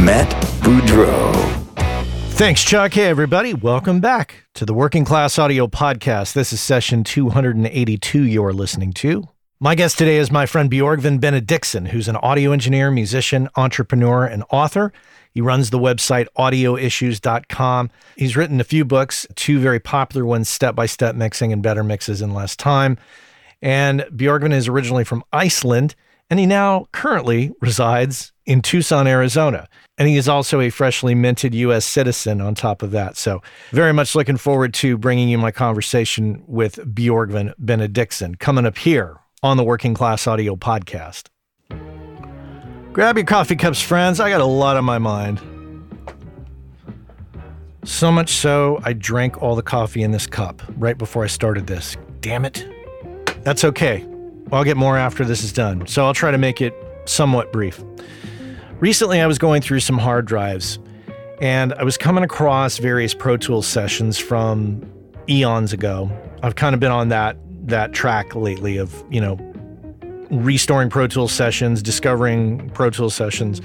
Matt Boudreau. Thanks, Chuck. Hey, everybody. Welcome back to the Working Class Audio Podcast. This is session 282 you're listening to. My guest today is my friend Bjorgvin Benediktsson, who's an audio engineer, musician, entrepreneur, and author. He runs the website audioissues.com. He's written a few books, two very popular ones, Step by Step Mixing and Better Mixes in Less Time. And Bjorgvin is originally from Iceland, and he now currently resides in Tucson, Arizona. And he is also a freshly minted U.S. citizen on top of that. So, very much looking forward to bringing you my conversation with Bjorgvin Benediktsson coming up here on the Working Class Audio Podcast. Grab your coffee cups, friends. I got a lot on my mind. So much so, I drank all the coffee in this cup right before I started this. Damn it. That's okay. I'll get more after this is done, so I'll try to make it somewhat brief. Recently, I was going through some hard drives and I was coming across various Pro Tools sessions from eons ago. I've kind of been on that that track lately of, you know, restoring Pro Tools sessions, discovering Pro Tools sessions.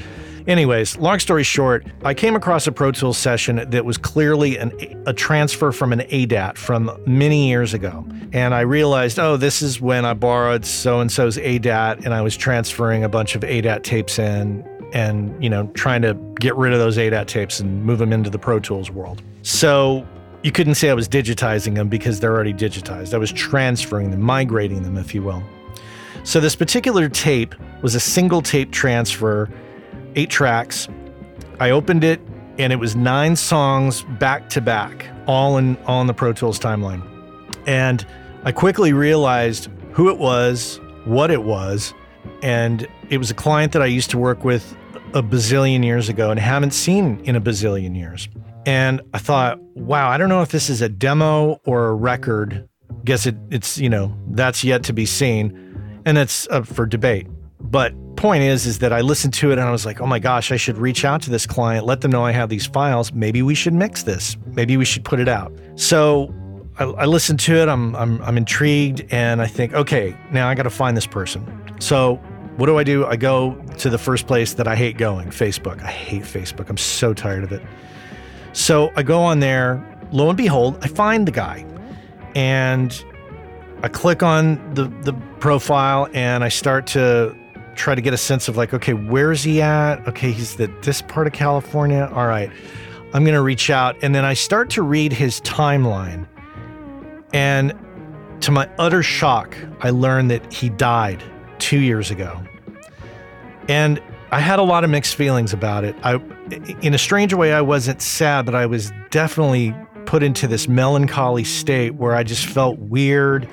Anyways, long story short, I came across a Pro Tools session that was clearly an, a transfer from an ADAT from many years ago. And I realized, oh, this is when I borrowed so and so's ADAT and I was transferring a bunch of ADAT tapes in and, you know, trying to get rid of those ADAT tapes and move them into the Pro Tools world. So you couldn't say I was digitizing them because they're already digitized. I was transferring them, migrating them, if you will. So this particular tape was a single tape transfer, eight tracks. I opened it and it was nine songs back to back, all in in the Pro Tools timeline. And I quickly realized who it was, what it was, and it was a client that I used to work with a bazillion years ago and haven't seen in a bazillion years. And I thought, wow, I don't know if this is a demo or a record. Guess it, it's, you know, that's yet to be seen. And it's up for debate. But point is, is that I listened to it and I was like, oh my gosh, I should reach out to this client, let them know I have these files. Maybe we should mix this. Maybe we should put it out. So I, I listened to it. I'm, I'm, I'm intrigued and I think, okay, now I got to find this person. So what do I do? I go to the first place that I hate going Facebook. I hate Facebook. I'm so tired of it. So I go on there. Lo and behold, I find the guy. And I click on the, the profile and I start to try to get a sense of like, okay, where's he at? Okay, he's at this part of California. All right. I'm going to reach out. And then I start to read his timeline. And to my utter shock, I learned that he died two years ago. And I had a lot of mixed feelings about it. I, in a strange way, I wasn't sad, but I was definitely put into this melancholy state where I just felt weird.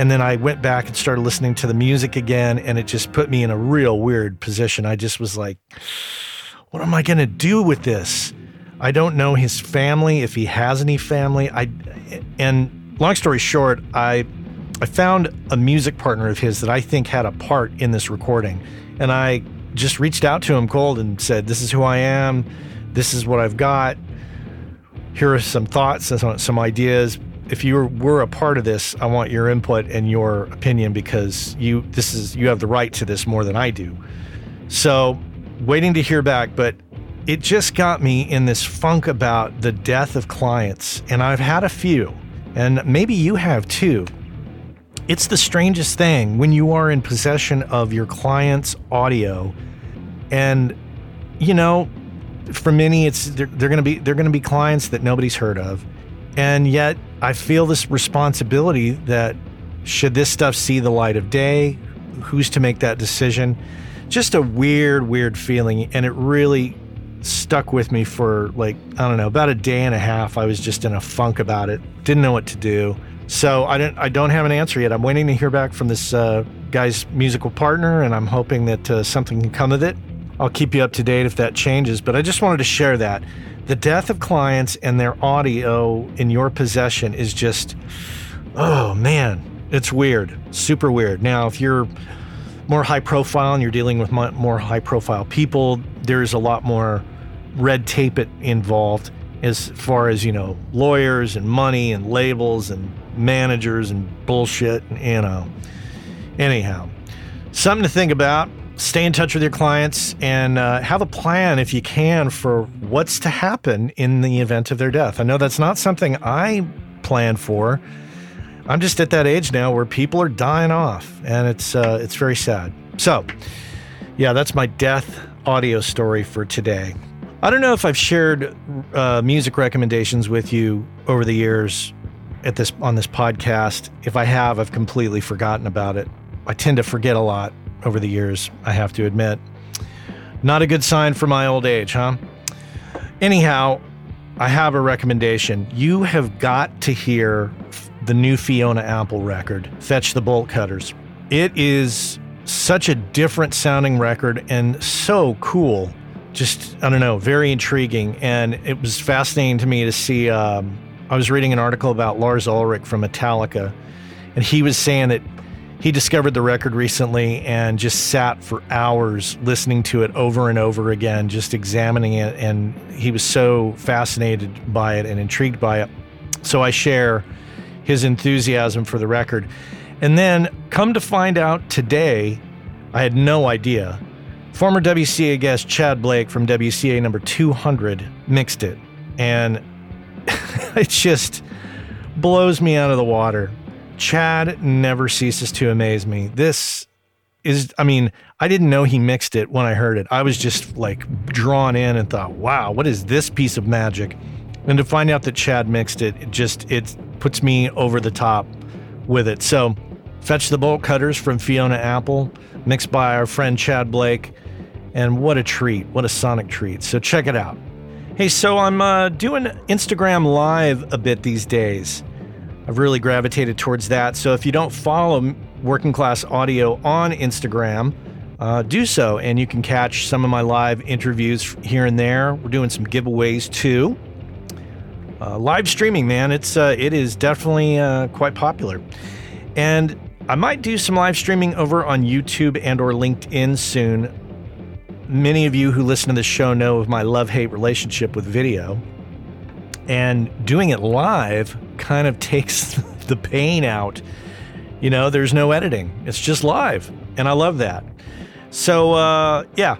And then I went back and started listening to the music again, and it just put me in a real weird position. I just was like, what am I going to do with this? I don't know his family, if he has any family. I, and long story short, I, I found a music partner of his that I think had a part in this recording. And I just reached out to him cold and said, This is who I am. This is what I've got. Here are some thoughts, some ideas. If you were a part of this, I want your input and your opinion because you this is you have the right to this more than I do. So, waiting to hear back, but it just got me in this funk about the death of clients, and I've had a few, and maybe you have too. It's the strangest thing when you are in possession of your client's audio and you know for many it's they're, they're going to be they're going to be clients that nobody's heard of and yet i feel this responsibility that should this stuff see the light of day who's to make that decision just a weird weird feeling and it really stuck with me for like i don't know about a day and a half i was just in a funk about it didn't know what to do so I don't I don't have an answer yet. I'm waiting to hear back from this uh, guy's musical partner, and I'm hoping that uh, something can come of it. I'll keep you up to date if that changes. But I just wanted to share that. The death of clients and their audio in your possession is just, oh man, it's weird, super weird. Now, if you're more high profile and you're dealing with more high profile people, there's a lot more red tape involved as far as, you know, lawyers and money and labels and managers and bullshit, and, you know. Anyhow, something to think about. Stay in touch with your clients and uh, have a plan if you can for what's to happen in the event of their death. I know that's not something I plan for. I'm just at that age now where people are dying off, and it's uh, it's very sad. So, yeah, that's my death audio story for today. I don't know if I've shared uh, music recommendations with you over the years at this on this podcast. If I have, I've completely forgotten about it. I tend to forget a lot over the years, I have to admit. Not a good sign for my old age, huh? Anyhow, I have a recommendation. You have got to hear the new Fiona Apple record, Fetch the Bolt Cutters. It is such a different sounding record and so cool. Just, I don't know, very intriguing. And it was fascinating to me to see. Um, I was reading an article about Lars Ulrich from Metallica, and he was saying that he discovered the record recently and just sat for hours listening to it over and over again, just examining it. And he was so fascinated by it and intrigued by it. So I share his enthusiasm for the record. And then come to find out today, I had no idea. Former WCA guest Chad Blake from WCA number 200 mixed it. And it just blows me out of the water. Chad never ceases to amaze me. This is, I mean, I didn't know he mixed it when I heard it. I was just like drawn in and thought, wow, what is this piece of magic? And to find out that Chad mixed it, it just, it puts me over the top with it. So, Fetch the Bolt Cutters from Fiona Apple, mixed by our friend Chad Blake. And what a treat, what a sonic treat. So, check it out. Hey, so I'm uh, doing Instagram Live a bit these days. I've really gravitated towards that. So if you don't follow Working Class Audio on Instagram, uh, do so, and you can catch some of my live interviews here and there. We're doing some giveaways too. Uh, live streaming, man, it's uh, it is definitely uh, quite popular, and I might do some live streaming over on YouTube and or LinkedIn soon. Many of you who listen to this show know of my love hate relationship with video. And doing it live kind of takes the pain out. You know, there's no editing, it's just live. And I love that. So, uh, yeah,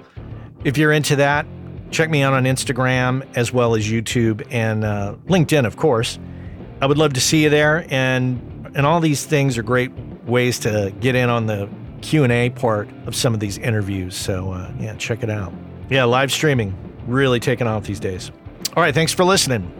if you're into that, check me out on Instagram as well as YouTube and uh, LinkedIn, of course. I would love to see you there. And, and all these things are great ways to get in on the Q&A part of some of these interviews. So, uh, yeah, check it out. Yeah, live streaming really taking off these days. All right, thanks for listening.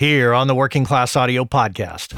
here on the Working Class Audio Podcast.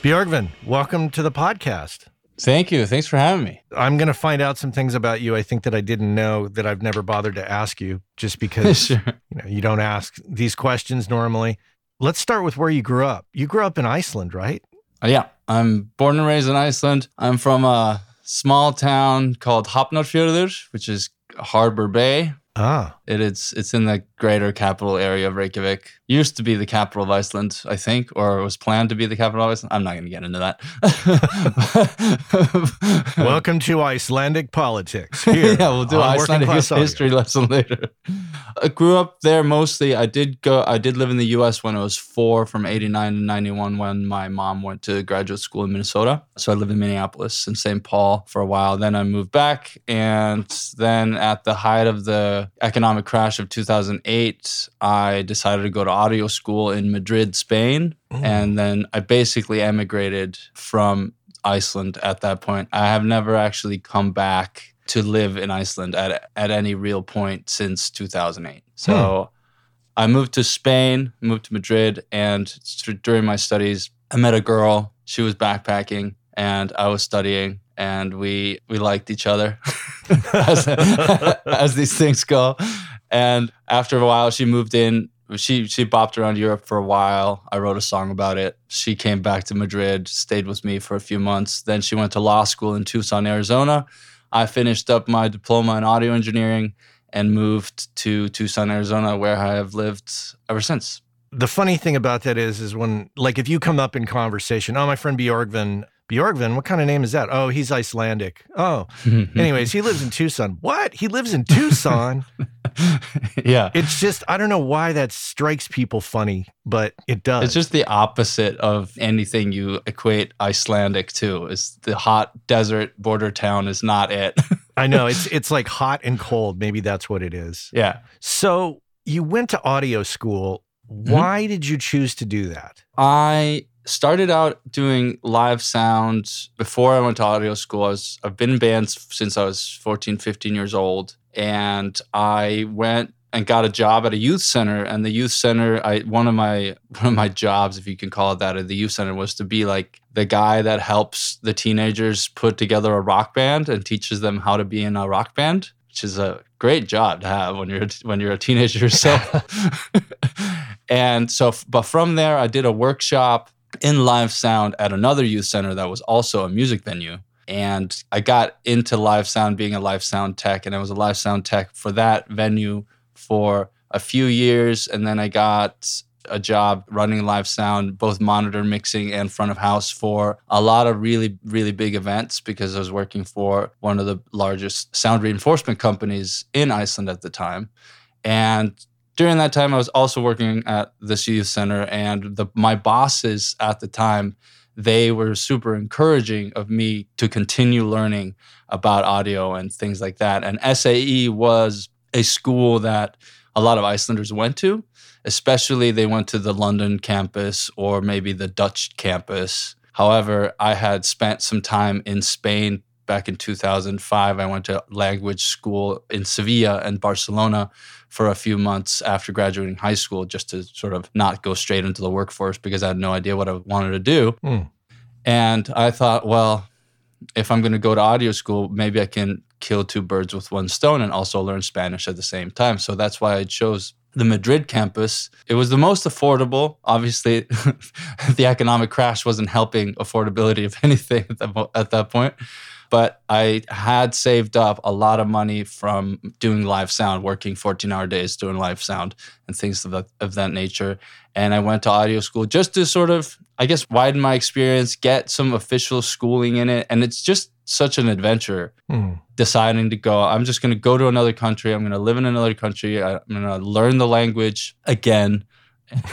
Björgvin, welcome to the podcast. Thank you. Thanks for having me. I'm going to find out some things about you I think that I didn't know that I've never bothered to ask you just because sure. you know you don't ask these questions normally. Let's start with where you grew up. You grew up in Iceland, right? Uh, yeah. I'm born and raised in Iceland. I'm from a small town called Hafnarfjörður, which is Harbor Bay, Ah. It is it's in the greater capital area of Reykjavik. Used to be the capital of Iceland, I think, or was planned to be the capital of Iceland. I'm not going to get into that. Welcome to Icelandic politics. Here yeah, we'll do Icelandic history lesson later. I grew up there mostly. I did go. I did live in the U.S. when I was four, from '89 to '91, when my mom went to graduate school in Minnesota. So I lived in Minneapolis and St. Paul for a while. Then I moved back, and then at the height of the economic crash of 2008, I decided to go to audio school in Madrid, Spain. Mm. And then I basically emigrated from Iceland at that point. I have never actually come back to live in Iceland at, at any real point since 2008. So hmm. I moved to Spain, moved to Madrid, and during my studies, I met a girl. She was backpacking, and I was studying and we we liked each other as, as these things go. And after a while, she moved in. She she bopped around Europe for a while. I wrote a song about it. She came back to Madrid, stayed with me for a few months. Then she went to law school in Tucson, Arizona. I finished up my diploma in audio engineering and moved to Tucson, Arizona, where I have lived ever since the funny thing about that is, is when like if you come up in conversation, oh, my friend Bjorgvin, Bjorgvin, what kind of name is that? Oh, he's Icelandic. Oh, anyways, he lives in Tucson. What? He lives in Tucson? yeah. It's just, I don't know why that strikes people funny, but it does. It's just the opposite of anything you equate Icelandic to. Is the hot desert border town is not it. I know. It's it's like hot and cold. Maybe that's what it is. Yeah. So you went to audio school. Mm-hmm. Why mm-hmm. did you choose to do that? I started out doing live sound before I went to audio school. I was, I've been in bands since I was 14, 15 years old. And I went and got a job at a youth center. And the youth center, I one of my one of my jobs, if you can call it that, at the youth center was to be like the guy that helps the teenagers put together a rock band and teaches them how to be in a rock band, which is a great job to have when you're when you're a teenager yourself. and so, but from there, I did a workshop in live sound at another youth center that was also a music venue. And I got into live sound being a live sound tech, and I was a live sound tech for that venue for a few years. And then I got a job running live sound, both monitor mixing and front of house for a lot of really, really big events because I was working for one of the largest sound reinforcement companies in Iceland at the time. And during that time, I was also working at this youth center, and the, my bosses at the time they were super encouraging of me to continue learning about audio and things like that. And SAE was a school that a lot of Icelanders went to, especially they went to the London campus or maybe the Dutch campus. However, I had spent some time in Spain back in 2005. I went to language school in Sevilla and Barcelona for a few months after graduating high school just to sort of not go straight into the workforce because I had no idea what I wanted to do. Mm. And I thought, well, if I'm going to go to audio school, maybe I can kill two birds with one stone and also learn Spanish at the same time. So that's why I chose the Madrid campus. It was the most affordable. Obviously, the economic crash wasn't helping affordability of anything at that, at that point. But I had saved up a lot of money from doing live sound, working 14 hour days doing live sound and things of that, of that nature. And I went to audio school just to sort of, I guess, widen my experience, get some official schooling in it. And it's just such an adventure mm. deciding to go i'm just going to go to another country i'm going to live in another country i'm going to learn the language again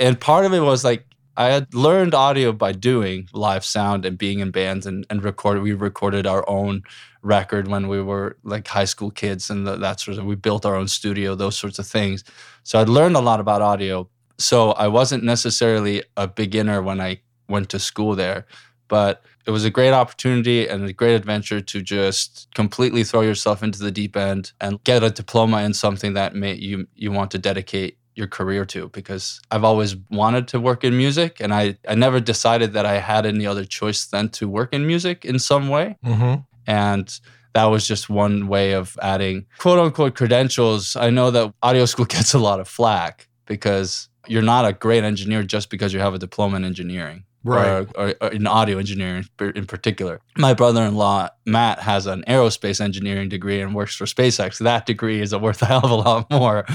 and part of it was like i had learned audio by doing live sound and being in bands and, and recorded we recorded our own record when we were like high school kids and the, that sort of we built our own studio those sorts of things. So i'd learned a lot about audio. So i wasn't necessarily a beginner when i went to school there but it was a great opportunity and a great adventure to just completely throw yourself into the deep end and get a diploma in something that may, you you want to dedicate your career to because I've always wanted to work in music and I, I never decided that I had any other choice than to work in music in some way. Mm-hmm. And that was just one way of adding quote unquote credentials. I know that audio school gets a lot of flack because you're not a great engineer just because you have a diploma in engineering right. or, or, or in audio engineering in particular. My brother-in-law Matt has an aerospace engineering degree and works for SpaceX. That degree is worth a hell of a lot more.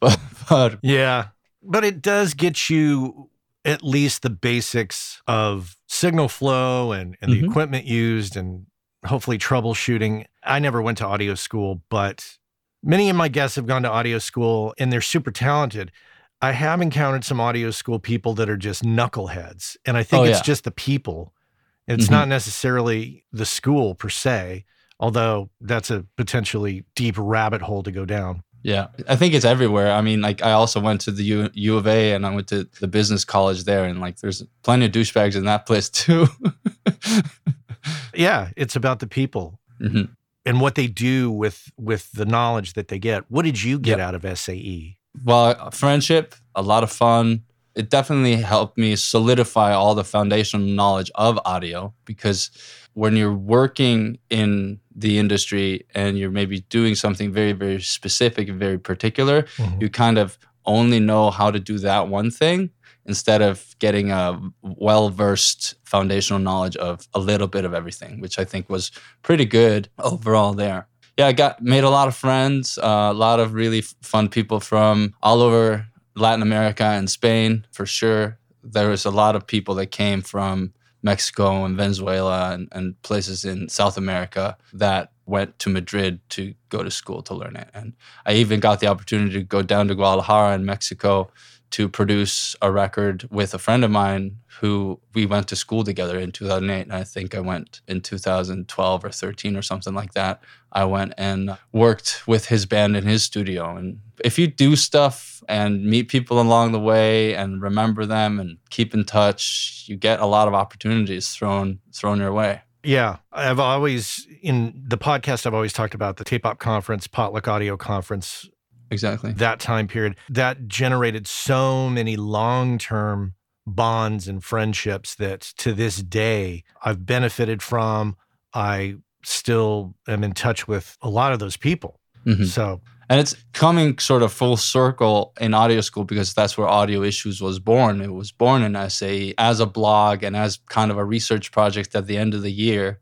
But, yeah, but it does get you at least the basics of signal flow and, and mm-hmm. the equipment used and hopefully troubleshooting. I never went to audio school, but many of my guests have gone to audio school and they're super talented. I have encountered some audio school people that are just knuckleheads. And I think oh, it's yeah. just the people. It's mm-hmm. not necessarily the school per se, although that's a potentially deep rabbit hole to go down. Yeah, I think it's everywhere. I mean, like I also went to the U, U of A and I went to the business college there, and like there's plenty of douchebags in that place too. yeah, it's about the people mm-hmm. and what they do with with the knowledge that they get. What did you get yep. out of SAE? well, friendship, a lot of fun. It definitely helped me solidify all the foundational knowledge of audio because when you're working in the industry and you're maybe doing something very, very specific and very particular, mm-hmm. you kind of only know how to do that one thing instead of getting a well versed foundational knowledge of a little bit of everything, which I think was pretty good overall there yeah, I got made a lot of friends, uh, a lot of really fun people from all over Latin America and Spain for sure. There was a lot of people that came from Mexico and Venezuela and, and places in South America that went to Madrid to go to school to learn it. And I even got the opportunity to go down to Guadalajara in Mexico to produce a record with a friend of mine who we went to school together in 2008 and i think i went in 2012 or 13 or something like that. I went and worked with his band in his studio. And if you do stuff and meet people along the way and remember them and keep in touch you get a lot of opportunities thrown thrown your way. Yeah, I've always in the podcast I've always talked about the Tape Op conference, Potluck Audio conference Exactly. That time period that generated so many long term bonds and friendships that to this day I've benefited from. I still am in touch with a lot of those people. Mm-hmm. So, and it's coming sort of full circle in audio school because that's where Audio Issues was born. It was born in SAE as a blog and as kind of a research project at the end of the year.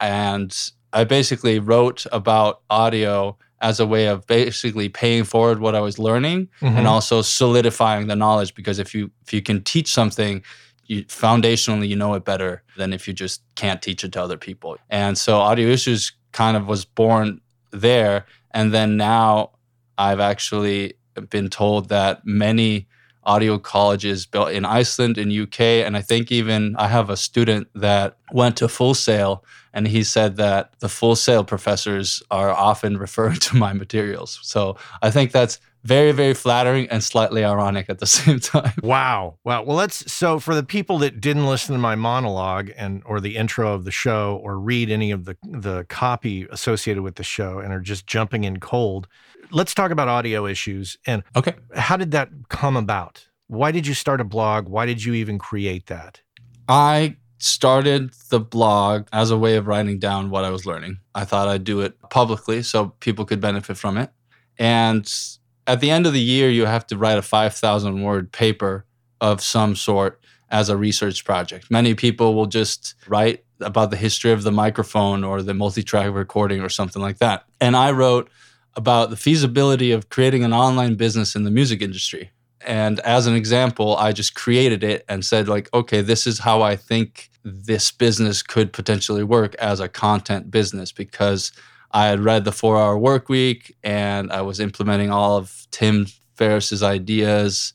And I basically wrote about audio as a way of basically paying forward what I was learning mm-hmm. and also solidifying the knowledge. Because if you if you can teach something, you foundationally you know it better than if you just can't teach it to other people. And so audio issues kind of was born there, and then now I've actually been told that many audio colleges built in Iceland, in UK, and I think even I have a student that went to Full Sail, and he said that the Full Sail professors are often referring to my materials. So I think that's very very flattering and slightly ironic at the same time. Wow. Wow well let's so for the people that didn't listen to my monologue and or the intro of the show or read any of the the copy associated with the show and are just jumping in cold let's talk about audio issues. And okay. how did that come about? Why did you start a blog? Why did you even create that? I started the blog as a way of writing down what i was learning i thought i'd do it publicly so people could benefit from it and at the end of the year, you have to write a 5,000 word paper of some sort as a research project. Many people will just write about the history of the microphone or the multi track recording or something like that. And I wrote about the feasibility of creating an online business in the music industry. And as an example, I just created it and said, like, okay, this is how I think this business could potentially work as a content business because I had read the four hour work week and I was implementing all of Tim Ferriss's ideas.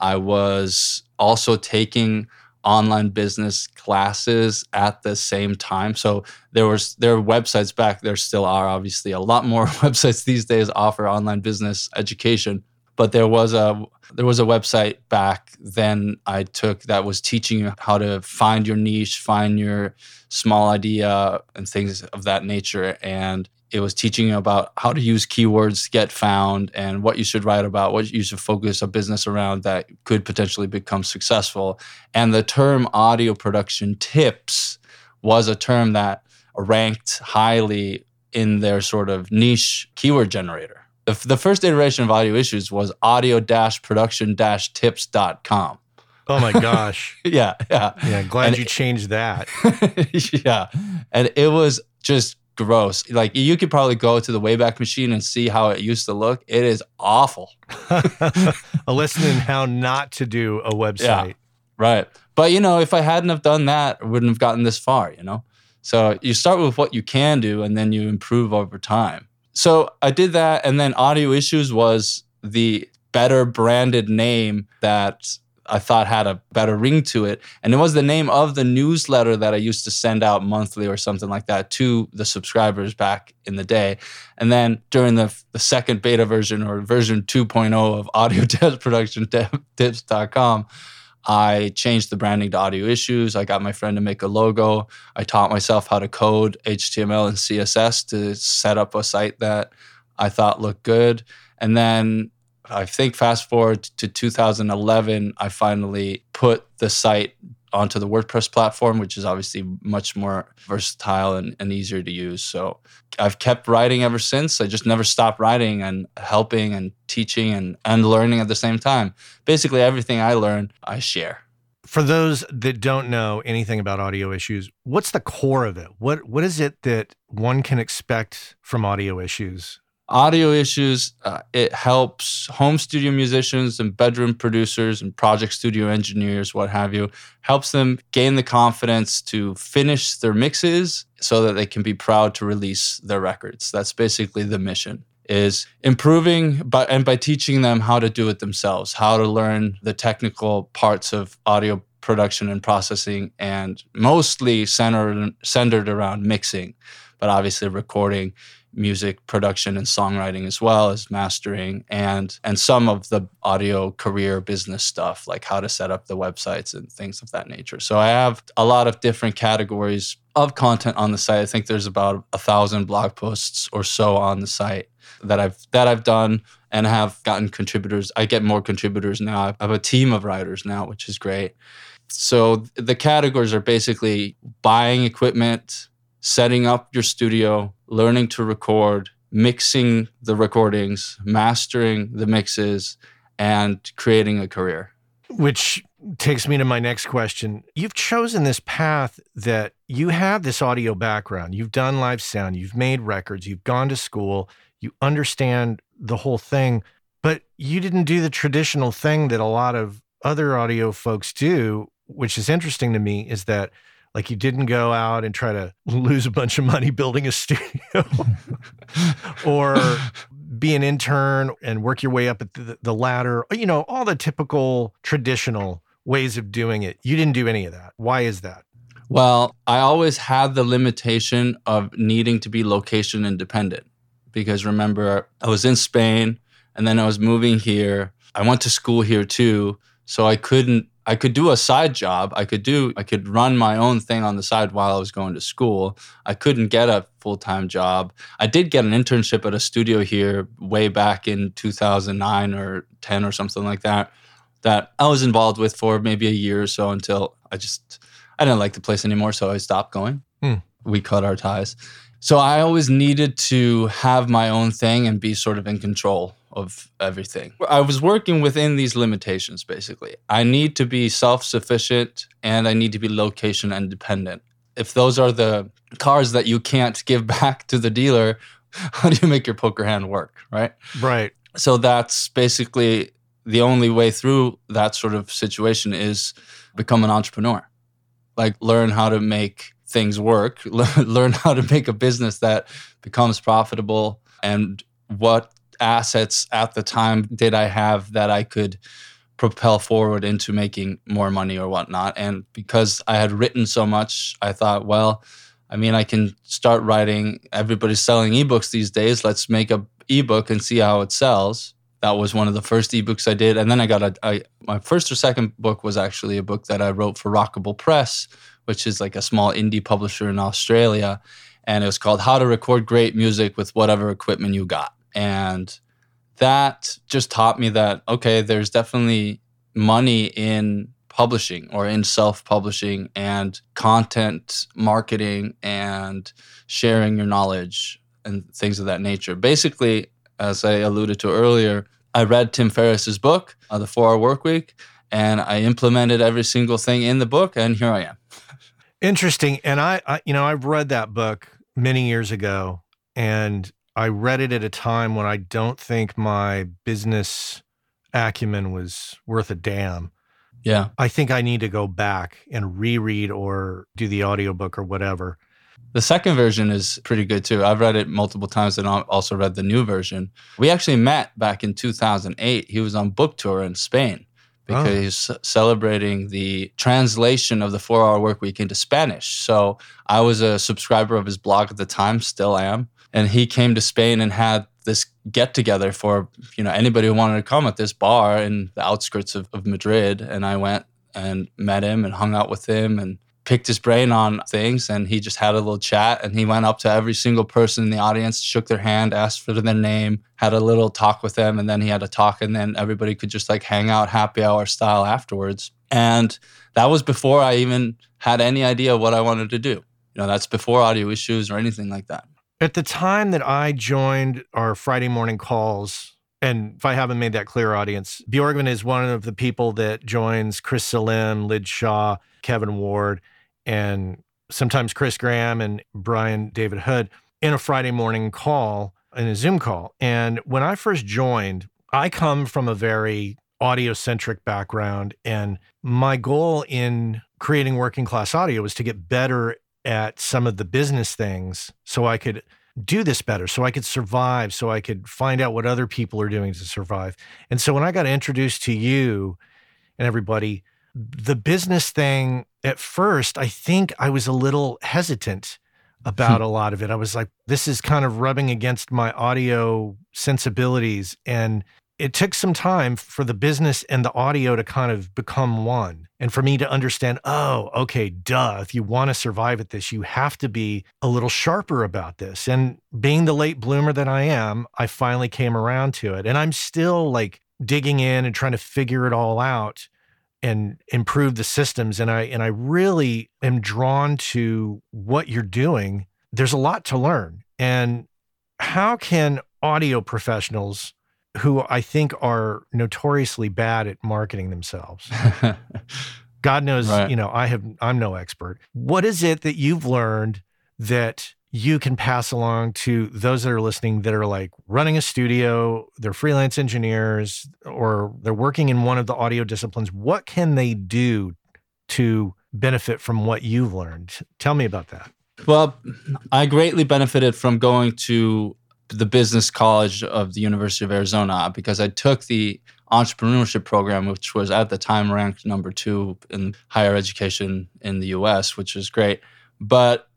I was also taking online business classes at the same time. So there was there were websites back there still are obviously a lot more websites these days offer online business education. But there was a there was a website back then I took that was teaching you how to find your niche, find your small idea and things of that nature. And it was teaching you about how to use keywords to get found and what you should write about, what you should focus a business around that could potentially become successful. And the term audio production tips was a term that ranked highly in their sort of niche keyword generator. The, the first iteration of audio issues was audio production tips.com. Oh my gosh. yeah, yeah. Yeah, glad and you it, changed that. yeah. And it was just gross. Like you could probably go to the Wayback Machine and see how it used to look. It is awful. a lesson in how not to do a website. Yeah, right. But you know, if I hadn't have done that, I wouldn't have gotten this far, you know? So you start with what you can do and then you improve over time. So I did that and then Audio Issues was the better branded name that I thought had a better ring to it. And it was the name of the newsletter that I used to send out monthly or something like that to the subscribers back in the day. And then during the, the second beta version or version 2.0 of Audio Production Tips.com, I changed the branding to Audio Issues. I got my friend to make a logo. I taught myself how to code HTML and CSS to set up a site that I thought looked good. And then I think fast forward to 2011, I finally put the site onto the WordPress platform, which is obviously much more versatile and, and, easier to use. So I've kept writing ever since. I just never stopped writing and helping and teaching and, and learning at the same time. Basically, everything I learn, I share. For those that don't know anything about audio issues, what's the core of it? What what is it that one can expect from audio issues? Audio issues uh, it helps home studio musicians and bedroom producers and project studio engineers what have you helps them gain the confidence to finish their mixes so that they can be proud to release their records. That's basically the mission is improving but and by teaching them how to do it themselves how to learn the technical parts of audio production and processing and mostly centered centered around mixing but obviously recording music production and songwriting as well as mastering and and some of the audio career business stuff like how to set up the websites and things of that nature. So i have a lot of different categories of content on the site. I think there's about a thousand blog posts or so on the site that i've that i've done and have gotten contributors. I get more contributors now. I have a team of writers now which is great. So the categories are basically buying equipment setting up your studio, learning to record, mixing the recordings, mastering the mixes, and creating a career. Which takes me to my next question. You've chosen this path that you have this audio background. You've done live sound, you've made records, you've gone to school, you understand the whole thing, but you didn't do the traditional thing that a lot of other audio folks do, which is interesting to me is that like you didn't go out and try to lose a bunch of money building a studio or be an intern and work your way up the, the ladder, you know, all the typical traditional ways of doing it. You didn't do any of that. Why is that? Well, I always had the limitation of needing to be location independent because remember, I was in Spain and then I was moving here. I went to school here too. So I couldn't I could do a side job. I could do I could run my own thing on the side while I was going to school. I couldn't get a full-time job. I did get an internship at a studio here way back in 2009 or 10 or something like that that I was involved with for maybe a year or so until I just I didn't like the place anymore so I stopped going. Hmm. We cut our ties. So I always needed to have my own thing and be sort of in control of everything. I was working within these limitations basically. I need to be self sufficient and I need to be location independent. If those are the cars that you can't give back to the dealer, how do you make your poker hand work? Right. Right. So that's basically the only way through that sort of situation is become an entrepreneur. Like learn how to make things work, learn how to make a business that becomes profitable and what assets at the time did I have that I could propel forward into making more money or whatnot. And because I had written so much, I thought, well, I mean, I can start writing. Everybody's selling ebooks these days. Let's make a ebook and see how it sells. That was one of the first ebooks I did, and then I got a. I, my first or second book was actually a book that I wrote for Rockable Press, which is like a small indie publisher in Australia, and it was called How to Record Great Music with Whatever Equipment You Got. And that just taught me that, okay, there's definitely money in publishing or in self publishing and content marketing and sharing your knowledge and things of that nature. Basically, as I alluded to earlier, I read Tim Ferriss's book, uh, The Four Hour Work Week, and I implemented every single thing in the book, and here I am. Interesting. And I, I, you know, I've read that book many years ago, and I read it at a time when I don't think my business acumen was worth a damn. Yeah. I think I need to go back and reread or do the audiobook or whatever. The second version is pretty good too. I've read it multiple times and also read the new version. We actually met back in 2008. He was on book tour in Spain because oh. he's celebrating the translation of the four hour work week into Spanish. So I was a subscriber of his blog at the time, still am and he came to Spain and had this get together for you know anybody who wanted to come at this bar in the outskirts of, of Madrid. And I went and met him and hung out with him and picked his brain on things. And he just had a little chat and he went up to every single person in the audience shook their hand asked for their name had a little talk with them. And then he had a talk and then everybody could just like hang out happy hour style afterwards. And that was before i even had any idea what i wanted to do. You know that's before audio issues or anything like that at the time that I joined our Friday morning calls, and if I haven't made that clear, audience, Bjorgvin is one of the people that joins Chris Selim, Lij Shaw, Kevin Ward, and sometimes Chris Graham and Brian David Hood in a Friday morning call, in a Zoom call. And when I first joined, I come from a very audio centric background. And my goal in creating working class audio was to get better at some of the business things so I could do this better, so I could survive, so I could find out what other people are doing to survive. And so when I got introduced to you and everybody, the business thing at first, I think I was a little hesitant about hmm. a lot of it. I was like, this is kind of rubbing against my audio sensibilities. And it took some time for the business and the audio to kind of become one and for me to understand oh okay duh if you want to survive at this you have to be a little sharper about this. And being the late bloomer that i am i finally came around to it. And i'm still like digging in and trying to figure it all out and improve the systems. And i and i really am drawn to what you're doing. There's a lot to learn. And how can audio professionals who I think are notoriously bad at marketing themselves. God knows, right. you know, I have I'm no expert. What is it that you've learned that you can pass along to those that are listening that are like running a studio, they're freelance engineers or they're working in one of the audio disciplines. What can they do to benefit from what you've learned? Tell me about that. Well, I greatly benefited from going to the business college of the University of Arizona because I took the entrepreneurship program, which was at the time ranked number two in higher education in the US, which is great. But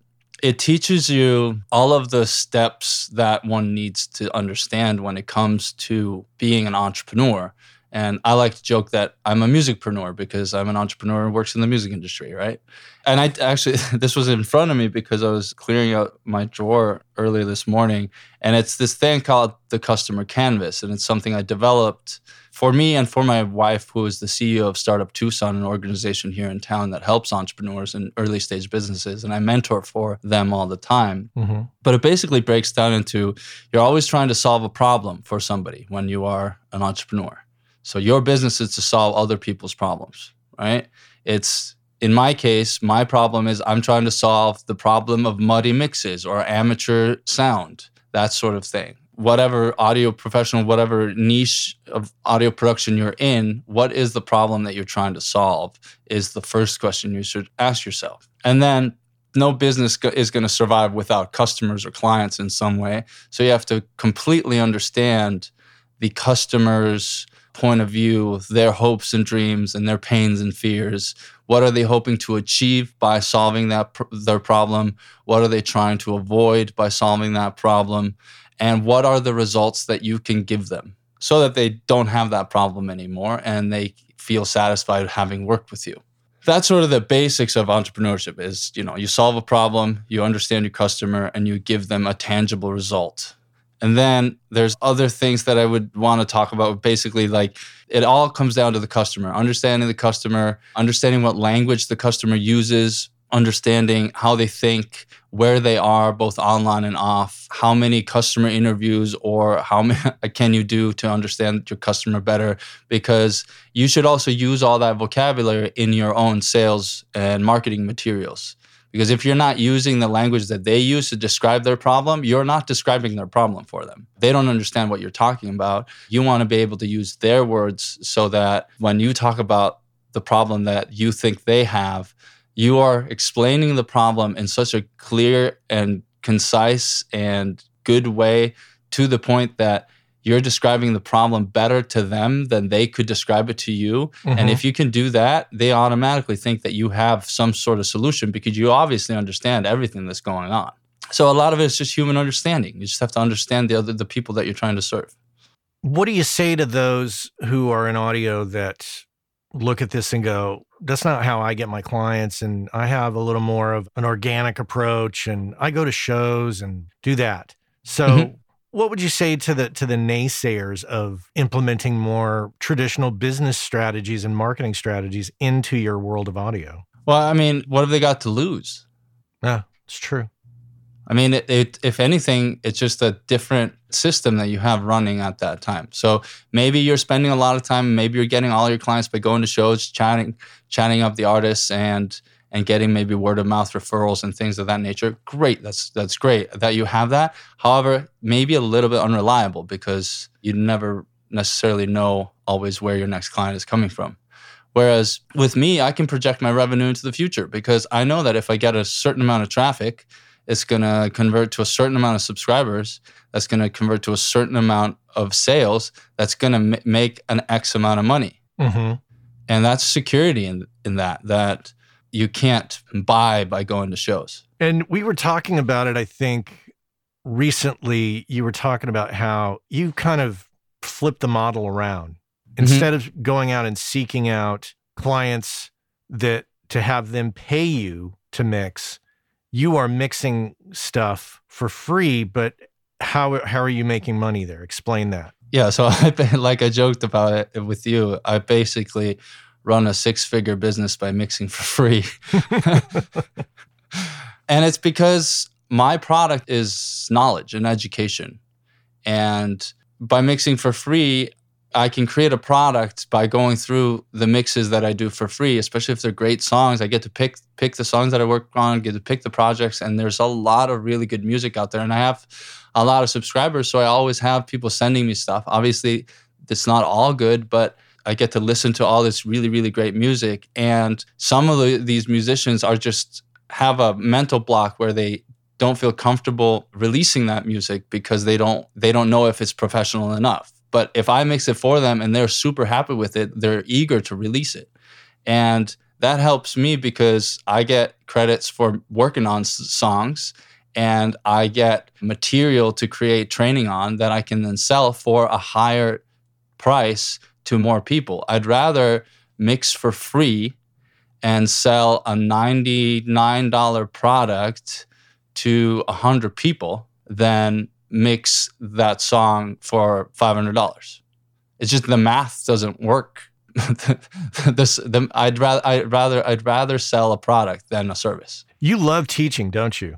it teaches you all of the steps that one needs to understand when it comes to being an entrepreneur. And I like to joke that I'm a musicpreneur because I'm an entrepreneur who works in the music industry, right? And I actually, this was in front of me because I was clearing out my drawer earlier this morning. And it's this thing called the customer canvas. And it's something I developed for me and for my wife, who is the CEO of Startup Tucson, an organization here in town that helps entrepreneurs and early stage businesses. And I mentor for them all the time. Mm-hmm. But it basically breaks down into you're always trying to solve a problem for somebody when you are an entrepreneur. So your business is to solve other people's problems, right? It's in my case, my problem is I'm trying to solve the problem of muddy mixes or amateur sound, that sort of thing whatever audio professional, whatever niche of audio production you're in, what is the problem that you're trying to solve is the first question you should ask yourself. And then no business is going to survive without customers or clients in some way. So you have to completely understand the customer's point of view, their hopes and dreams and their pains and fears. What are they hoping to achieve by solving that their problem? What are they trying to avoid by solving that problem? and what are the results that you can give them so that they don't have that problem anymore and they feel satisfied having worked with you that's sort of the basics of entrepreneurship is you know you solve a problem you understand your customer and you give them a tangible result and then there's other things that i would want to talk about basically like it all comes down to the customer understanding the customer understanding what language the customer uses understanding how they think, where they are, both online and off, how many customer interviews or how many can you do to understand your customer better? Because you should also use all that vocabulary in your own sales and marketing materials. Because if you're not using the language that they use to describe their problem, you're not describing their problem for them. They don't understand what you're talking about. You want to be able to use their words so that when you talk about the problem that you think they have, you are explaining the problem in such a clear and concise and good way to the point that you're describing the problem better to them than they could describe it to you. Mm-hmm. And if you can do that, they automatically think that you have some sort of solution because you obviously understand everything that's going on. So a lot of it is just human understanding. You just have to understand the other the people that you're trying to serve. What do you say to those who are in audio that look at this and go, that's not how I get my clients. And I have a little more of an organic approach and I go to shows and do that. So, mm-hmm. What would you say to the to the naysayers of implementing more traditional business strategies and marketing strategies into your world of audio? Well, I mean, what have they got to lose? Yeah, it's true. I mean, it, it, if anything, it's just a different system that you have running at that time. So maybe you're spending a lot of time, maybe you're getting all your clients by going to shows, chatting, chatting up the artists, and and getting maybe word of mouth referrals and things of that nature. Great, that's that's great that you have that. However, maybe a little bit unreliable because you never necessarily know always where your next client is coming from. Whereas with me, I can project my revenue into the future because I know that if I get a certain amount of traffic it's going to convert to a certain amount of subscribers that's going to convert to a certain amount of sales that's going to m- make an x amount of money mm-hmm. and that's security in, in that that you can't buy by going to shows and we were talking about it i think recently you were talking about how you kind of flip the model around mm-hmm. instead mm-hmm. of going out and seeking out clients that to have them pay you to mix you are mixing stuff for free, but how how are you making money there? Explain that. Yeah, so I like I joked about it with you. I basically run a six-figure business by mixing for free. and it's because my product is knowledge and education. And by mixing for free, I can create a product by going through the mixes that I do for free, especially if they're great songs. I get to pick pick the songs that I work on, get to pick the projects, and there's a lot of really good music out there. And I have a lot of subscribers, so I always have people sending me stuff. Obviously, it's not all good, but I get to listen to all this really, really great music. And some of the, these musicians are just have a mental block where they don't feel comfortable releasing that music because they don't they don't know if it's professional enough. But if I mix it for them and they're super happy with it, they're eager to release it. And that helps me because I get credits for working on s- songs and I get material to create training on that I can then sell for a higher price to more people. I'd rather mix for free and sell a $99 product to 100 people than mix that song for $500. It's just the math doesn't work. this, the, I'd rather, I'd rather, I'd rather sell a product than a service. You love teaching, don't you?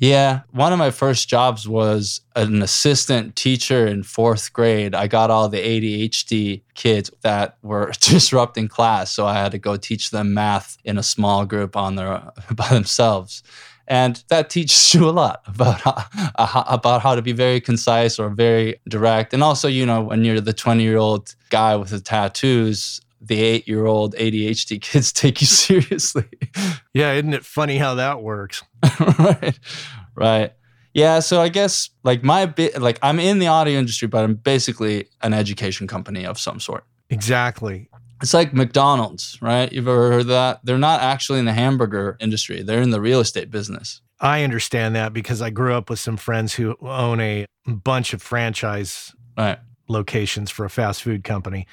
Yeah, one of my first jobs was an assistant teacher in fourth grade. I got all the ADHD kids that were disrupting class, so I had to go teach them math in a small group on their by themselves. And that teaches you a lot about how, about how to be very concise or very direct. And also, you know, when you're the 20 year old guy with the tattoos, the eight year old ADHD kids take you seriously. Yeah, isn't it funny how that works? right. Right. Yeah, so I guess like my bit like I'm in the audio industry, but I'm basically an education company of some sort. Exactly. It's like McDonald's, right? You've ever heard that? They're not actually in the hamburger industry. They're in the real estate business. I understand that because I grew up with some friends who own a bunch of franchise right. locations for a fast food company.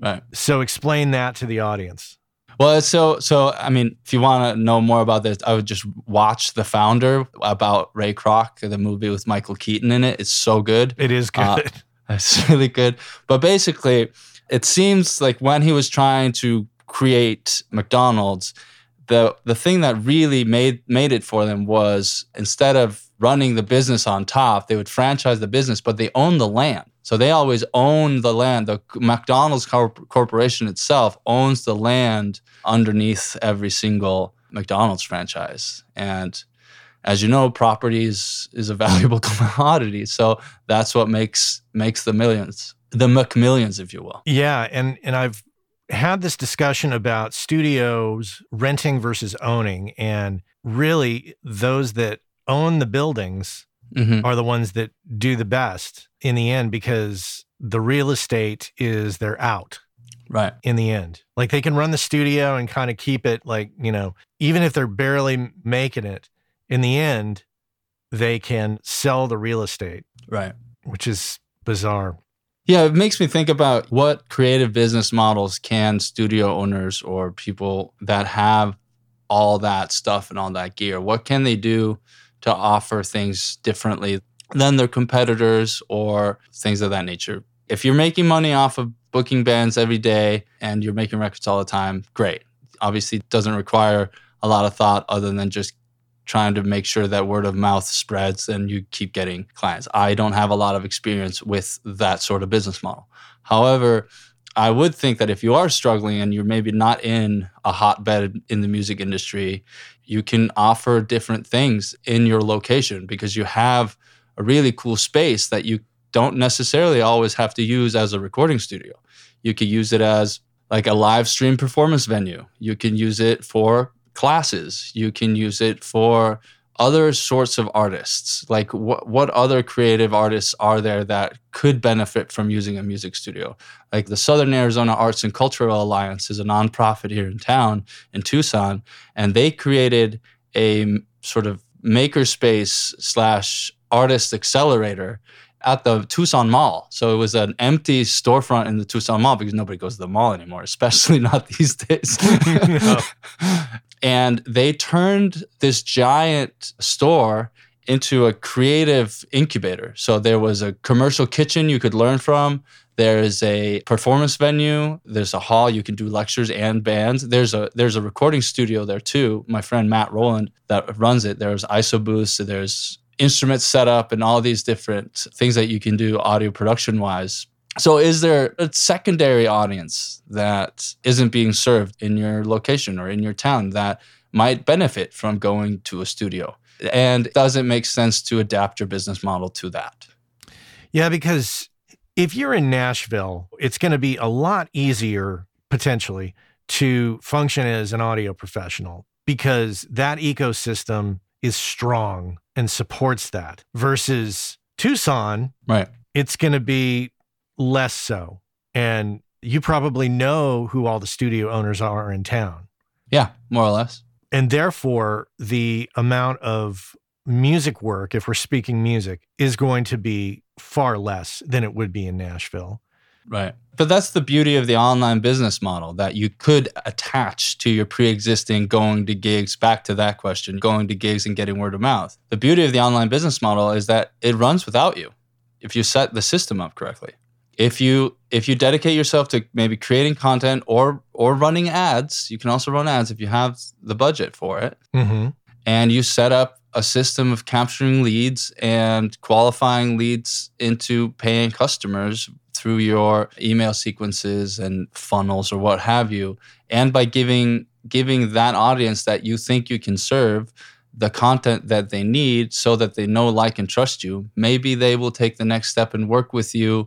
Right. So explain that to the audience. Well, so so I mean, if you want to know more about this, I would just watch The Founder about Ray Kroc, the movie with Michael Keaton in it. It's so good. It is uh, good. Uh, it's really good. But basically, it seems like when he was trying to create McDonald's, the the thing that really made made it for them was instead of running the business on top, they would franchise the business, but they own the land. So they always own the land. The McDonald's Corp- Corporation itself owns the land underneath every single McDonald's franchise. And as you know, property is, is a valuable commodity. So that's what makes makes the millions, the McMillions, if you will. Yeah, and and I've had this discussion about studios renting versus owning, and really those that own the buildings mm-hmm. are the ones that do the best in the end because the real estate is their out. Right. In the end. Like they can run the studio and kind of keep it like, you know, even if they're barely making it, in the end, they can sell the real estate. Right. Which is bizarre. Yeah, it makes me think about what creative business models can studio owners or people that have all that stuff and all that gear, what can they do to offer things differently than their competitors or things of that nature. If you're making money off of booking bands every day and you're making records all the time, great. Obviously, it doesn't require a lot of thought other than just trying to make sure that word of mouth spreads and you keep getting clients. I don't have a lot of experience with that sort of business model. However, I would think that if you are struggling and you're maybe not in a hotbed in the music industry, you can offer different things in your location because you have a really cool space that you don't necessarily always have to use as a recording studio. You could use it as like a live stream performance venue. You can use it for classes. You can use it for other sorts of artists. Like what what other creative artists are there that could benefit from using a music studio? Like the Southern Arizona Arts and Cultural Alliance is a nonprofit here in town in Tucson, and they created a sort of makerspace slash artist accelerator at the Tucson Mall. So it was an empty storefront in the Tucson Mall because nobody goes to the mall anymore, especially not these days. and they turned this giant store into a creative incubator. So there was a commercial kitchen you could learn from. There is a performance venue. There's a hall you can do lectures and bands. There's a there's a recording studio there too. My friend Matt Rowland that runs it. There's ISO booths. There's instrument setup and all these different things that you can do audio production wise. So, is there a secondary audience that isn't being served in your location or in your town that might benefit from going to a studio? And does it make sense to adapt your business model to that? Yeah, because if you're in Nashville, it's going to be a lot easier potentially to function as an audio professional because that ecosystem is strong and supports that versus Tucson, right? It's going to be less so. And you probably know who all the studio owners are in town. Yeah, more or less. And therefore, the amount of music work, if we're speaking music, is going to be far less than it would be in Nashville. Right. But that's the beauty of the online business model that you could attach to your pre existing going to gigs. Back to that question going to gigs and getting word of mouth. The beauty of the online business model is that it runs without you if you set the system up correctly. If you if you dedicate yourself to maybe creating content or or running ads, you can also run ads if you have the budget for it. Mm-hmm. And you set up a system of capturing leads and qualifying leads into paying customers through your email sequences and funnels or what have you and by giving giving that audience that you think you can serve the content that they need so that they know like and trust you maybe they will take the next step and work with you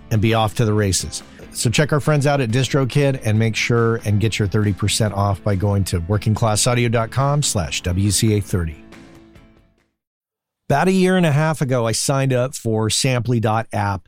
and be off to the races. So check our friends out at DistroKid and make sure and get your 30% off by going to workingclassaudio.com slash WCA30. About a year and a half ago, I signed up for Samply.app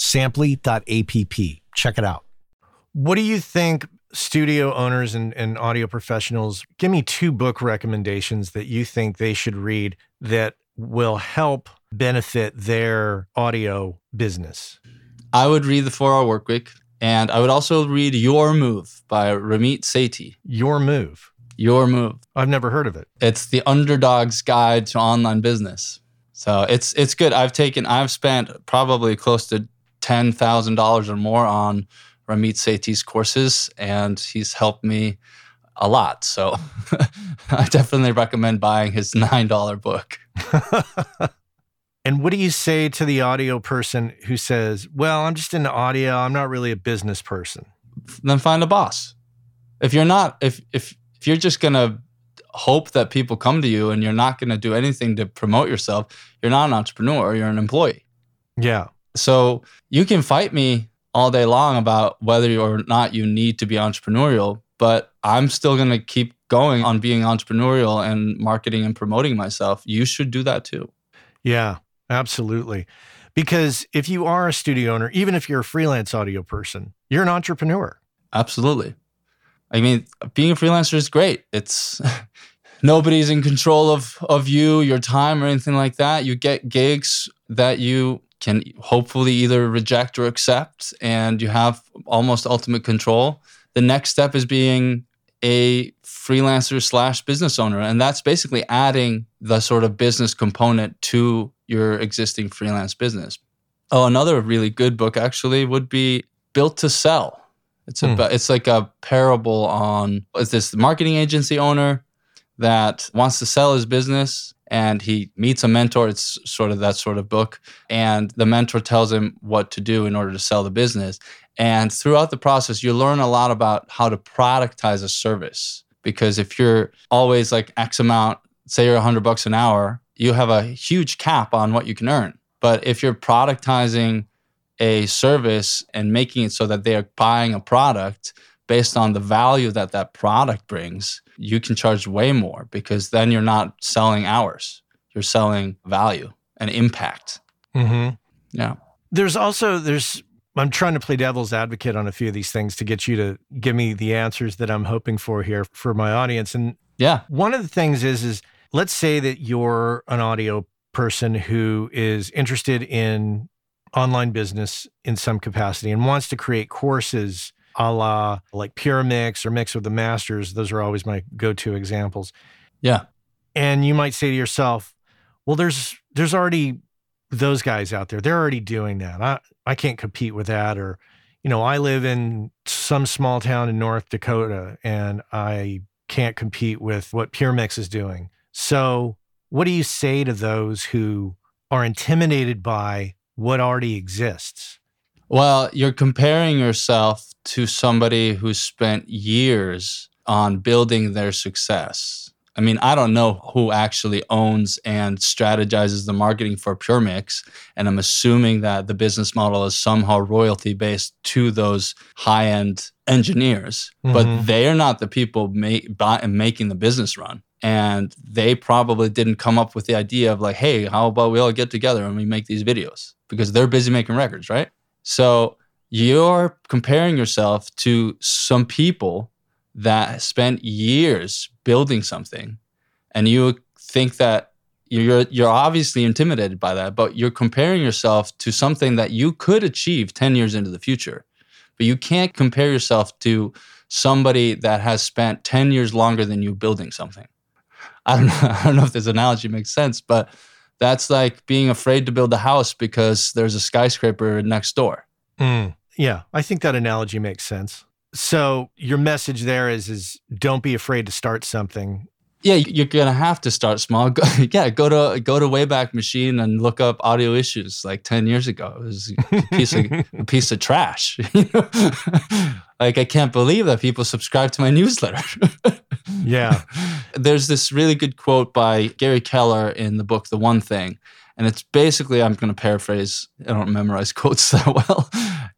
Samply.app. Check it out. What do you think studio owners and, and audio professionals give me two book recommendations that you think they should read that will help benefit their audio business? I would read The Four Hour Workweek, And I would also read Your Move by Ramit Sethi. Your Move. Your Move. I've never heard of it. It's the underdog's guide to online business. So it's it's good. I've taken I've spent probably close to ten thousand dollars or more on Ramit Sethi's courses, and he's helped me a lot. So I definitely recommend buying his nine dollar book. And what do you say to the audio person who says, "Well, I'm just into audio. I'm not really a business person." Then find a boss. If you're not if if if you're just going to hope that people come to you and you're not going to do anything to promote yourself, you're not an entrepreneur, you're an employee. Yeah. So, you can fight me all day long about whether or not you need to be entrepreneurial, but I'm still going to keep going on being entrepreneurial and marketing and promoting myself. You should do that too. Yeah. Absolutely. Because if you are a studio owner, even if you're a freelance audio person, you're an entrepreneur. Absolutely. I mean, being a freelancer is great. It's nobody's in control of of you, your time or anything like that. You get gigs that you can hopefully either reject or accept and you have almost ultimate control. The next step is being a freelancer slash business owner. And that's basically adding the sort of business component to your existing freelance business. Oh, another really good book actually would be Built to Sell. It's hmm. it's like a parable on it's this marketing agency owner that wants to sell his business and he meets a mentor. It's sort of that sort of book. And the mentor tells him what to do in order to sell the business. And throughout the process, you learn a lot about how to productize a service. Because if you're always like X amount, say you're 100 bucks an hour, you have a huge cap on what you can earn. But if you're productizing a service and making it so that they are buying a product based on the value that that product brings, you can charge way more because then you're not selling hours, you're selling value and impact. Mm-hmm. Yeah. There's also there's I'm trying to play devil's advocate on a few of these things to get you to give me the answers that I'm hoping for here for my audience. And yeah, one of the things is is let's say that you're an audio person who is interested in online business in some capacity and wants to create courses a la like Pure Mix or Mix with the Masters. Those are always my go-to examples. Yeah. And you might say to yourself, well, there's there's already those guys out there. They're already doing that. I, I can't compete with that. Or, you know, I live in some small town in North Dakota and I can't compete with what Pure Mix is doing. So, what do you say to those who are intimidated by what already exists? Well, you're comparing yourself to somebody who spent years on building their success. I mean, I don't know who actually owns and strategizes the marketing for Pure Mix, and I'm assuming that the business model is somehow royalty based to those high end engineers, mm-hmm. but they are not the people make, buy, making the business run. And they probably didn't come up with the idea of like, hey, how about we all get together and we make these videos because they're busy making records, right? So you're comparing yourself to some people that spent years building something and you think that you're you're obviously intimidated by that but you're comparing yourself to something that you could achieve 10 years into the future. But you can't compare yourself to somebody that has spent 10 years longer than you building something. I don't know i don't know if this analogy makes sense but that's like being afraid to build a house because there's a skyscraper next door. Mm, yeah i think that analogy makes sense. So your message there is is don't be afraid to start something. Yeah, you're gonna have to start small. Go, yeah, go to go to Wayback Machine and look up audio issues like ten years ago. It was a piece of a piece of trash. like I can't believe that people subscribe to my newsletter. yeah, there's this really good quote by Gary Keller in the book The One Thing, and it's basically I'm going to paraphrase. I don't memorize quotes that well.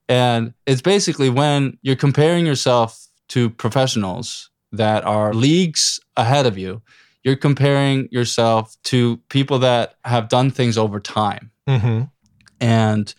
And it's basically when you're comparing yourself to professionals that are leagues ahead of you, you're comparing yourself to people that have done things over time. Mm-hmm. And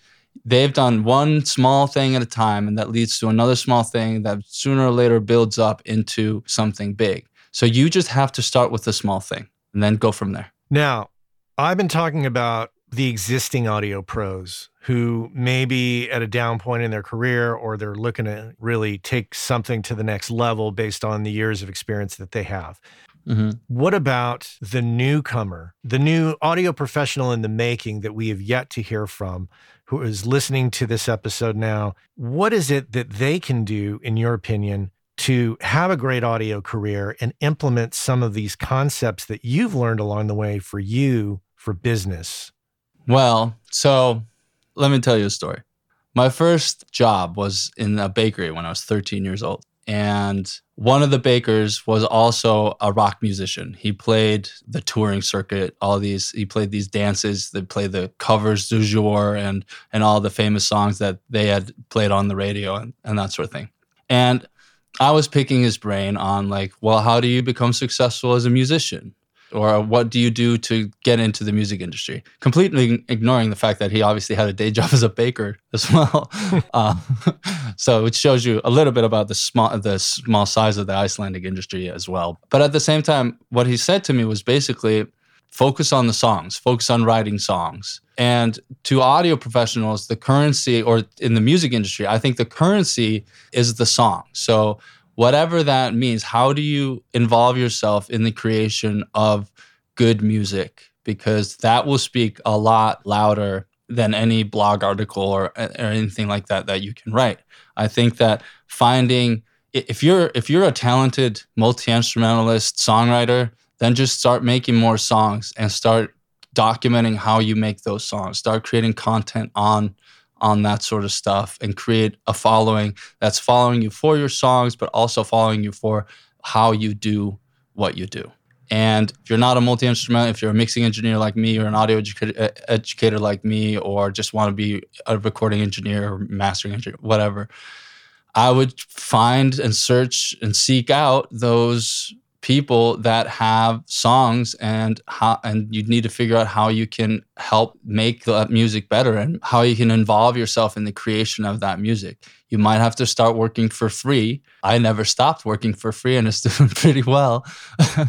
they've done one small thing at a time, and that leads to another small thing that sooner or later builds up into something big. So you just have to start with a small thing and then go from there. Now, I've been talking about the existing audio pros who may be at a down point in their career or they're looking to really take something to the next level based on the years of experience that they have. Mm-hmm. What about the newcomer, the new audio professional in the making that we have yet to hear from, who is listening to this episode now? What is it that they can do, in your opinion, to have a great audio career and implement some of these concepts that you've learned along the way for you for business? Well, so let me tell you a story. My first job was in a bakery when I was 13 years old. And one of the bakers was also a rock musician. He played the touring circuit, all these, he played these dances They play the covers du jour and, and all the famous songs that they had played on the radio and, and that sort of thing. And I was picking his brain on, like, well, how do you become successful as a musician? Or what do you do to get into the music industry? Completely ignoring the fact that he obviously had a day job as a baker as well. uh, so it shows you a little bit about the small the small size of the Icelandic industry as well. But at the same time, what he said to me was basically focus on the songs, focus on writing songs. And to audio professionals, the currency, or in the music industry, I think the currency is the song. So whatever that means, how do you involve yourself in the creation of good music? Because that will speak a lot louder than any blog article or, uh, or anything like that that you can write. I think that finding if you're if you're a talented multi-instrumentalist songwriter, then just start making more songs and start documenting how you make those songs. Start creating content on on that sort of stuff and create a following that's following you for your songs, but also following you for how you do what you do. And if you're not a multi instrument, if you're a mixing engineer like me, or an audio educator, uh, educator like me, or just want to be a recording engineer or mastering engineer, whatever, I would find and search and seek out those people that have songs and how and you need to figure out how you can help make that music better and how you can involve yourself in the creation of that music. You might have to start working for free. I never stopped working for free and it's doing pretty well.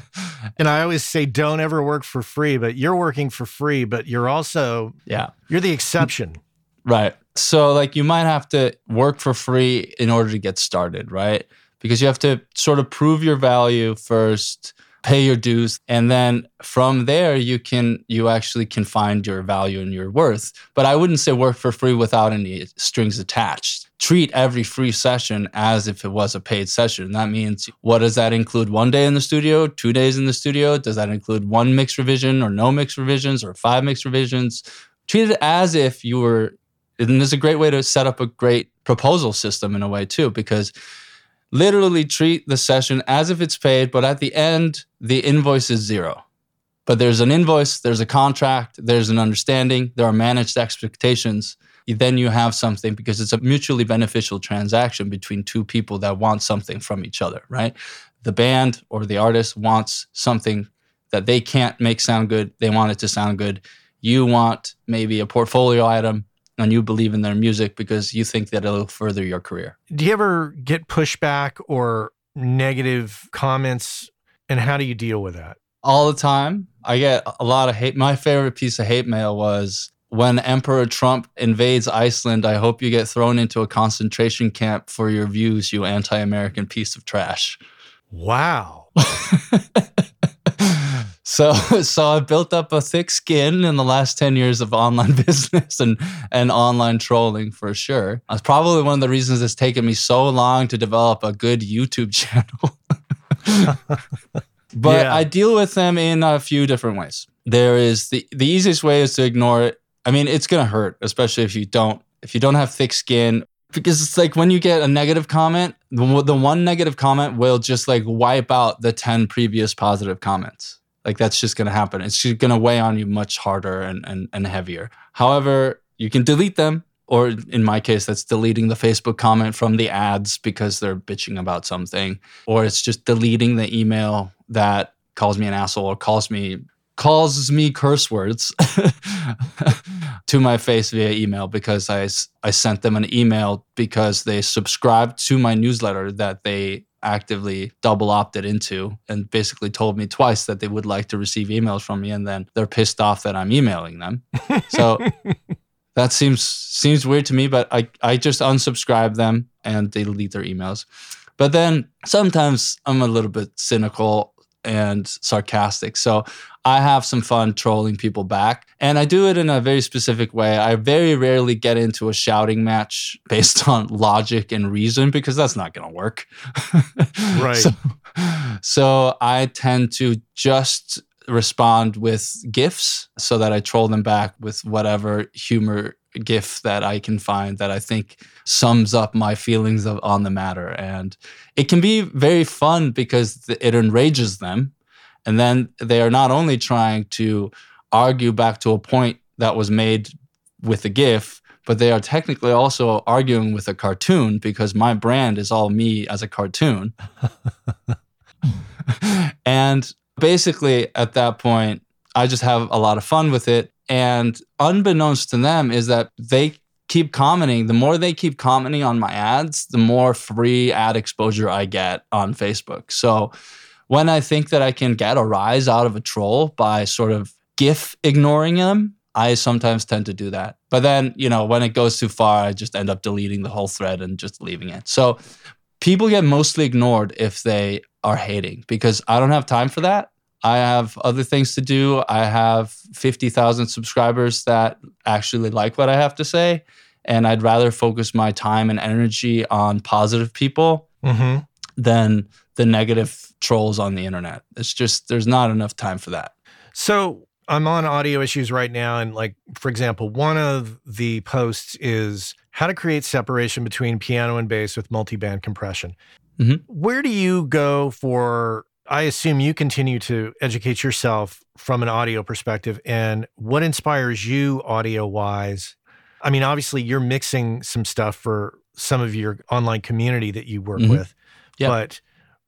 And i always say don't ever work for free but you're working for free but you're also yeah. you're the exception. Right. So like you might have to work for free in order to get started right because you have to sort of prove your value first pay your dues and then from there you can you actually can find your value and your worth. But i wouldn't say work for free without any strings attached. Treat every free session as if it was a paid session. That means what does that include? One day in the studio two days in the studio? Does that include one mix revision or no mix revisions or five mix revisions? Treat it as if you were and there's a great way to set up a great proposal system in a way too because literally treat the session as if it's paid, but at the end, the invoice is zero. But there's an invoice, there's a contract, there's an understanding, there are managed expectations. Then you have something because it's a mutually beneficial transaction between two people that want something from each other, right? The band or the artist wants something that they can't make sound good, they want it to sound good. You want maybe a portfolio item, and you believe in their music because you think that it'll further your career. Do you ever get pushback or negative comments and how do you deal with that? All the time. I get a lot of hate. My favorite piece of hate mail was when Emperor Trump invades Iceland, I hope you get thrown into a concentration camp for your views, you anti American piece of trash. Wow. So, so I built up a thick skin in the last 10 years of online business and, and online trolling for sure. That's probably one of the reasons it's taken me so long to develop a good YouTube channel. but yeah. I deal with them in a few different ways. There is the, the easiest way is to ignore it. I mean, it's going to hurt, especially if you don't, if you don't have thick skin because it's like when you get a negative comment, the, the one negative comment will just like wipe out the 10 previous positive comments. Like that's just going to happen. It's just going to weigh on you much harder and, and, and heavier. However, you can delete them. Or in my case, that's deleting the Facebook comment from the ads because they're bitching about something. Or it's just deleting the email that calls me an asshole or calls me calls me curse words to my face via email because I, I sent them an email because they subscribed to my newsletter that they actively double opted into and basically told me twice that they would like to receive emails from me and then they're pissed off that I'm emailing them. So that seems seems weird to me, but I, I just unsubscribe them and they delete their emails. But then sometimes I'm a little bit cynical and sarcastic. So I have some fun trolling people back. And I do it in a very specific way. I very rarely get into a shouting match based on logic and reason because that's not going to work. right. So, so I tend to just respond with gifs so that I troll them back with whatever humor gif that I can find that I think sums up my feelings of, on the matter. And it can be very fun because it enrages them. And then they are not only trying to argue back to a point that was made with the GIF, but they are technically also arguing with a cartoon because my brand is all me as a cartoon. and basically, at that point, I just have a lot of fun with it. And unbeknownst to them, is that they keep commenting. The more they keep commenting on my ads, the more free ad exposure I get on Facebook. So when I think that I can get a rise out of a troll by sort of GIF ignoring them, I sometimes tend to do that. But then, you know, when it goes too far, I just end up deleting the whole thread and just leaving it. So people get mostly ignored if they are hating because I don't have time for that. I have other things to do. I have 50,000 subscribers that actually like what I have to say. And I'd rather focus my time and energy on positive people mm-hmm. than the negative trolls on the internet. It's just, there's not enough time for that. So, I'm on audio issues right now. And, like, for example, one of the posts is how to create separation between piano and bass with multi-band compression. Mm-hmm. Where do you go for? I assume you continue to educate yourself from an audio perspective. And what inspires you audio wise? I mean, obviously, you're mixing some stuff for some of your online community that you work mm-hmm. with. Yep. But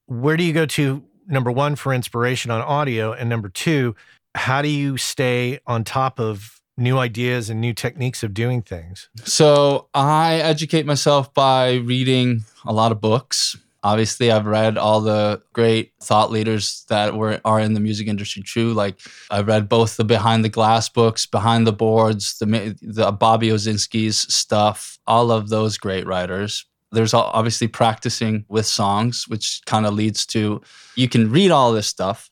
where do you go to, number one, for inspiration on audio? And number two, how do you stay on top of new ideas and new techniques of doing things? So I educate myself by reading a lot of books. Obviously, I've read all the great thought leaders that were are in the music industry too. Like I've read both the Behind the Glass books, Behind the Boards, the the Bobby Owsinski's stuff, all of those great writers. There's obviously practicing with songs, which kind of leads to you can read all this stuff,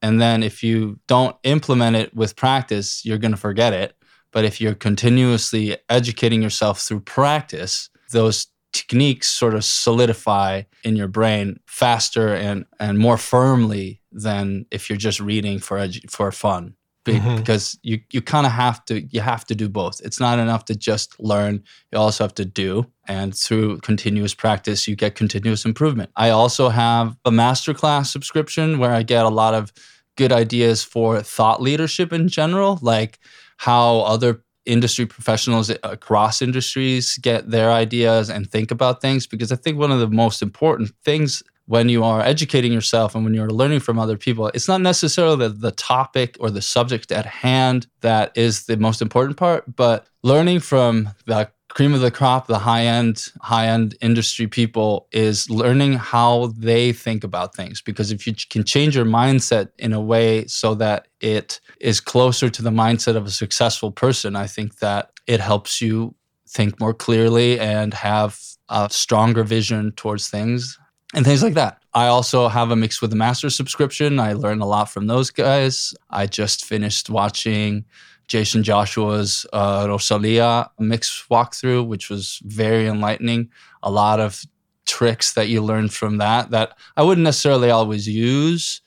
and then if you don't implement it with practice, you're going to forget it. But if you're continuously educating yourself through practice, those techniques sort of solidify in your brain faster and, and more firmly than if you're just reading for edu- for fun. Mm-hmm. Because you, you kind of have to you have to do both. It's not enough to just learn. You also have to do. And through continuous practice, you get continuous improvement. I also have a masterclass subscription where I get a lot of good ideas for thought leadership in general, like how other industry professionals uh, across industries get their ideas and think about things. Because I think one of the most important things when you are educating yourself and when you're learning from other people, it's not necessarily the, the topic or the subject at hand that is the most important part, but learning from the cream of the crop, the high end, high end industry people is learning how they think about things. Because if you can change your mindset in a way so that it is closer to the mindset of a successful person, I think that it helps you think more clearly and have a stronger vision towards things and things like that. I also have a mix with the master subscription. I learn a lot from those guys. I just finished watching Jaycen Joshua's uh, Rosalia mix walkthrough, which was very enlightening. A lot of tricks that you learn from that that I wouldn't necessarily always use,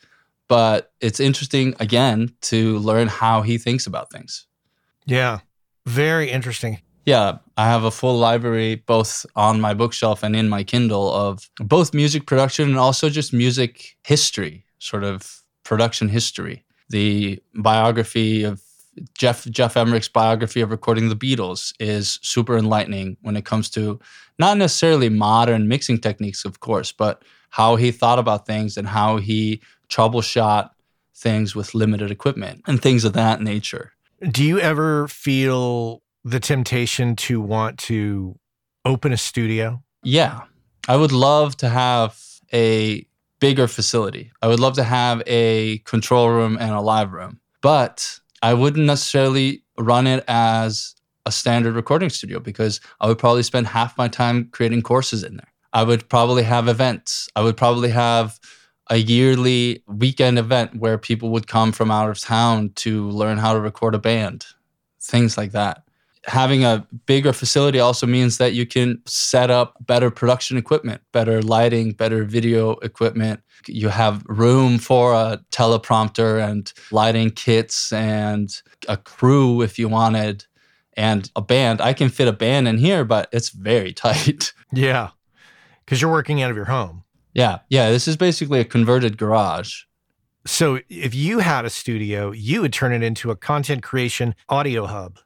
but it's interesting again to learn how he thinks about things. Yeah, very interesting. Yeah, I have a full library both on my bookshelf and in my Kindle of both music production and also just music history, sort of production history. The biography of Geoff Geoff Emerick's biography of recording the Beatles is super enlightening when it comes to not necessarily modern mixing techniques, of course, but how he thought about things and how he troubleshot things with limited equipment and things of that nature. Do you ever feel the temptation to want to open a studio? Yeah. I would love to have a bigger facility. I would love to have a control room and a live room. But I wouldn't necessarily run it as a standard recording studio because I would probably spend half my time creating courses in there. I would probably have events. I would probably have a yearly weekend event where people would come from out of town to learn how to record a band, things like that. Having a bigger facility also means that you can set up better production equipment, better lighting, better video equipment, you have room for a teleprompter and lighting kits and a crew if you wanted and a band. I can fit a band in here, but it's very tight. Yeah. Cuz you're working out of your home. Yeah. Yeah, this is basically a converted garage. So if you had a studio, you would turn it into a content creation audio hub.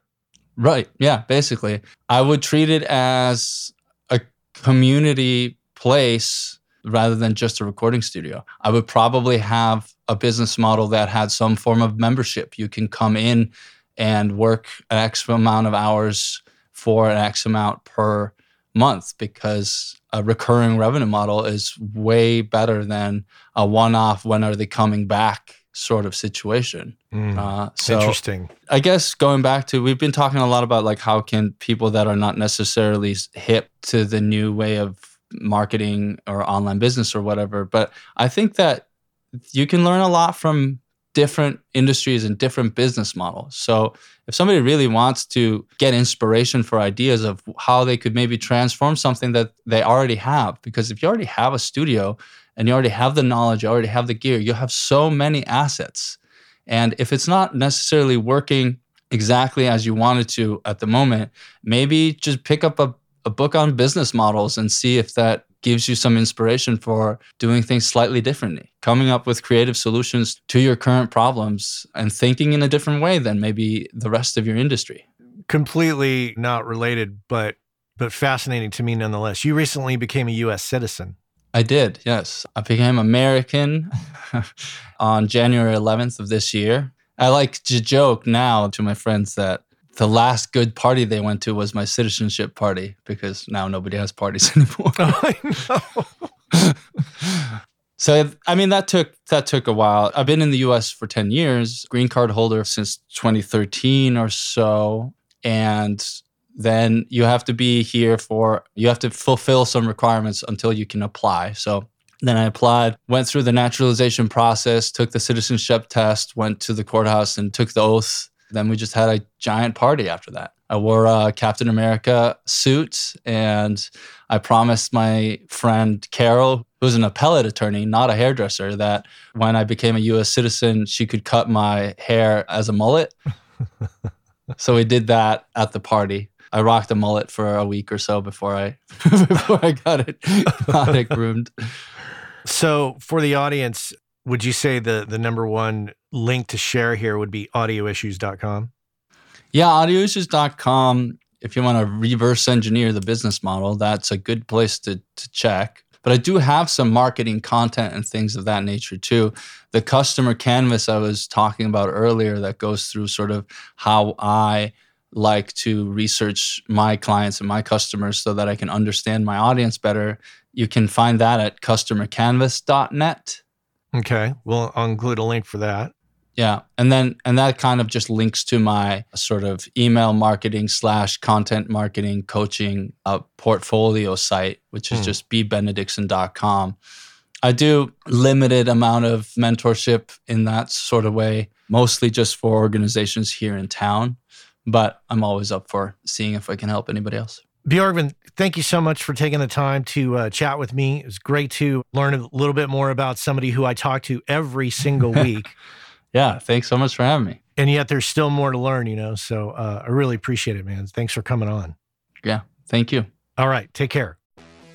Right. Yeah, basically. I would treat it as a community place rather than just a recording studio. I would probably have a business model that had some form of membership. You can come in and work an X amount of hours for an X amount per month because a recurring revenue model is way better than a one off, when are they coming back sort of situation. Mm, uh, so interesting. I guess going back to, we've been talking a lot about like how can people that are not necessarily hip to the new way of marketing or online business or whatever. But I think that you can learn a lot from different industries and different business models. So if somebody really wants to get inspiration for ideas of how they could maybe transform something that they already have, because if you already have a studio and you already have the knowledge, you already have the gear, you have so many assets And if it's not necessarily working exactly as you wanted to at the moment, maybe just pick up a, a book on business models and see if that gives you some inspiration for doing things slightly differently, coming up with creative solutions to your current problems and thinking in a different way than maybe the rest of your industry. Completely not related, but but fascinating to me nonetheless. You recently became a US citizen. I did, yes. I became American on January 11th of this year. I like to joke now to my friends that the last good party they went to was my citizenship party because now nobody has parties anymore. Oh, I know. so I mean that took that took a while. I've been in the US for 10 years, green card holder since 2013 or so and then you have to be here for you have to fulfill some requirements until you can apply. So then I applied, went through the naturalization process, took the citizenship test, went to the courthouse and took the oath. Then we just had a giant party after that. I wore a Captain America suit and I promised my friend Carol, who's an appellate attorney, not a hairdresser, that when I became a US citizen, she could cut my hair as a mullet. so we did that at the party. I rocked a mullet for a week or so before I before I got it got it groomed. So for the audience, would you say the the number one link to share here would be audioissues.com? Yeah, audioissues.com. If you want to reverse engineer the business model, that's a good place to, to check. But I do have some marketing content and things of that nature too. The customer canvas I was talking about earlier that goes through sort of how I like to research my clients and my customers so that I can understand my audience better. You can find that at customercanvas.net. Okay. Well, I'll include a link for that. Yeah. And then, and that kind of just links to my sort of email marketing slash content marketing coaching uh, portfolio site, which is hmm. just bbenedictson.com. I do limited amount of mentorship in that sort of way, mostly just for organizations here in town but I'm always up for seeing if I can help anybody else. Bjorgvin, thank you so much for taking the time to uh, chat with me. It was great to learn a little bit more about somebody who I talk to every single week. yeah, thanks so much for having me. And yet there's still more to learn, you know. So uh, I really appreciate it, man. Thanks for coming on. Yeah, thank you. All right, take care.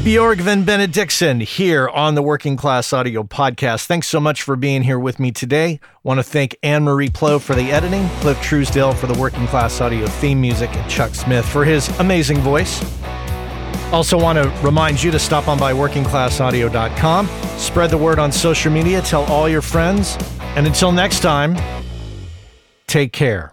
Bjorgvin Benediktsson here on the Working Class Audio Podcast. Thanks so much for being here with me today. Want to thank Anne Marie Plo for the editing, Cliff Truesdale for the Working Class Audio theme music, and Chuck Smith for his amazing voice. Also, want to remind you to stop on by workingclassaudio.com, spread the word on social media, tell all your friends, and until next time, take care.